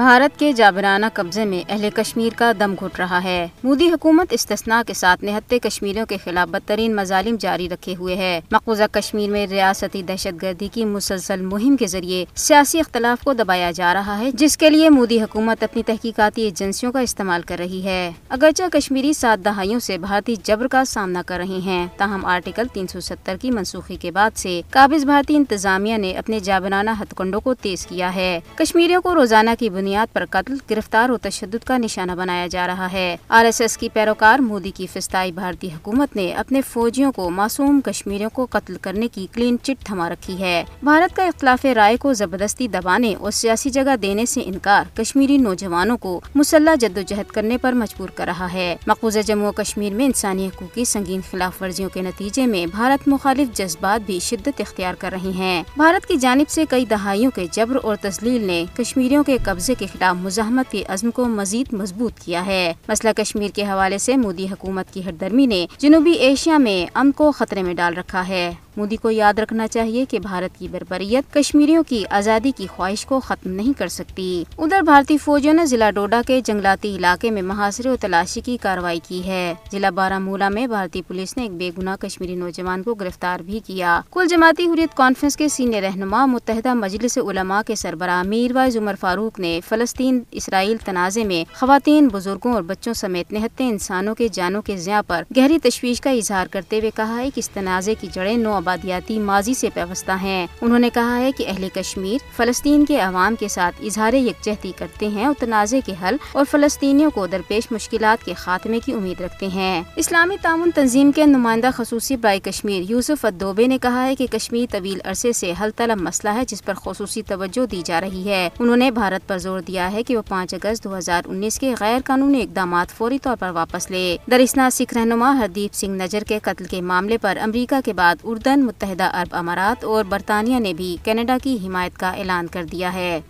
بھارت کے جابرانہ قبضے میں اہل کشمیر کا دم گھٹ رہا ہے۔ مودی حکومت استثناء کے ساتھ نہتے کشمیریوں کے خلاف بدترین مظالم جاری رکھے ہوئے ہے مقبوضہ کشمیر میں ریاستی دہشت گردی کی مسلسل مہم کے ذریعے سیاسی اختلاف کو دبایا جا رہا ہے، جس کے لیے مودی حکومت اپنی تحقیقاتی ایجنسیوں کا استعمال کر رہی ہے۔ اگرچہ کشمیری سات دہائیوں سے بھارتی جبر کا سامنا کر رہے ہیں، تاہم آرٹیکل تین سو ستر کی منسوخی کے بعد سے قابض بھارتی انتظامیہ نے اپنے جابرانہ ہتھ کنڈوں کو تیز کیا ہے۔ کشمیریوں کو روزانہ کی بنیاد بنیاد پر قتل، گرفتار و تشدد کا نشانہ بنایا جا رہا ہے۔ آر ایس ایس کی پیروکار مودی کی فستائی بھارتی حکومت نے اپنے فوجیوں کو معصوم کشمیریوں کو قتل کرنے کی کلین چٹ تھما رکھی ہے۔ بھارت کا اختلاف رائے کو زبردستی دبانے اور سیاسی جگہ دینے سے انکار کشمیری نوجوانوں کو مسلح جدوجہد کرنے پر مجبور کر رہا ہے۔ مقبوضہ جموں کشمیر میں انسانی حقوق کی سنگین خلاف ورزیوں کے نتیجے میں بھارت مخالف جذبات بھی شدت اختیار کر رہے ہیں۔ بھارت کی جانب سے کئی دہائیوں کے جبر اور تسلیل نے کشمیریوں کے قبضے کے خلاف مزاحمت کے عزم کو مزید مضبوط کیا ہے۔ مسئلہ کشمیر کے حوالے سے مودی حکومت کی ہردرمی نے جنوبی ایشیا میں امن کو خطرے میں ڈال رکھا ہے۔ مودی کو یاد رکھنا چاہیے کہ بھارت کی بربریت کشمیریوں کی آزادی کی خواہش کو ختم نہیں کر سکتی۔ ادھر بھارتی فوجیوں نے ضلع ڈوڈا کے جنگلاتی علاقے میں محاصرے و تلاشی کی کارروائی کی ہے۔ ضلع بارہ مولہ میں بھارتی پولیس نے ایک بے گناہ کشمیری نوجوان کو گرفتار بھی کیا۔ کل جماعتی حریت کانفرنس کے سینئر رہنما متحدہ مجلس علماء کے سربراہ میر وائز عمر فاروق نے فلسطین، اسرائیل تنازع میں خواتین، بزرگوں اور بچوں سمیت نہتے انسانوں کے جانوں کے ضیاع پر گہری تشویش کا اظہار کرتے ہوئے کہا ہے کہ اس تنازع کی جڑیں نو آبادیاتی ماضی سے پیوستہ ہیں۔ انہوں نے کہا ہے کہ اہل کشمیر فلسطین کے عوام کے ساتھ اظہار یکجہتی کرتے ہیں اور تنازع کے حل اور فلسطینیوں کو درپیش مشکلات کے خاتمے کی امید رکھتے ہیں۔ اسلامی تعاون تنظیم کے نمائندہ خصوصی برائے کشمیر یوسف ادوبے نے کہا ہے کہ کشمیر طویل عرصے سے حل طلب مسئلہ ہے جس پر خصوصی توجہ دی جا رہی ہے۔ انہوں نے بھارت پر زور دیا ہے کہ وہ پانچ اگست دو ہزار انیس کے غیر قانونی اقدامات فوری طور پر واپس لے۔ درسنا سکھ رہنما ہردیپ سنگھ نجر کے قتل کے معاملے پر امریکہ کے بعد اردن، متحدہ عرب امارات اور برطانیہ نے بھی کینیڈا کی حمایت کا اعلان کر دیا ہے۔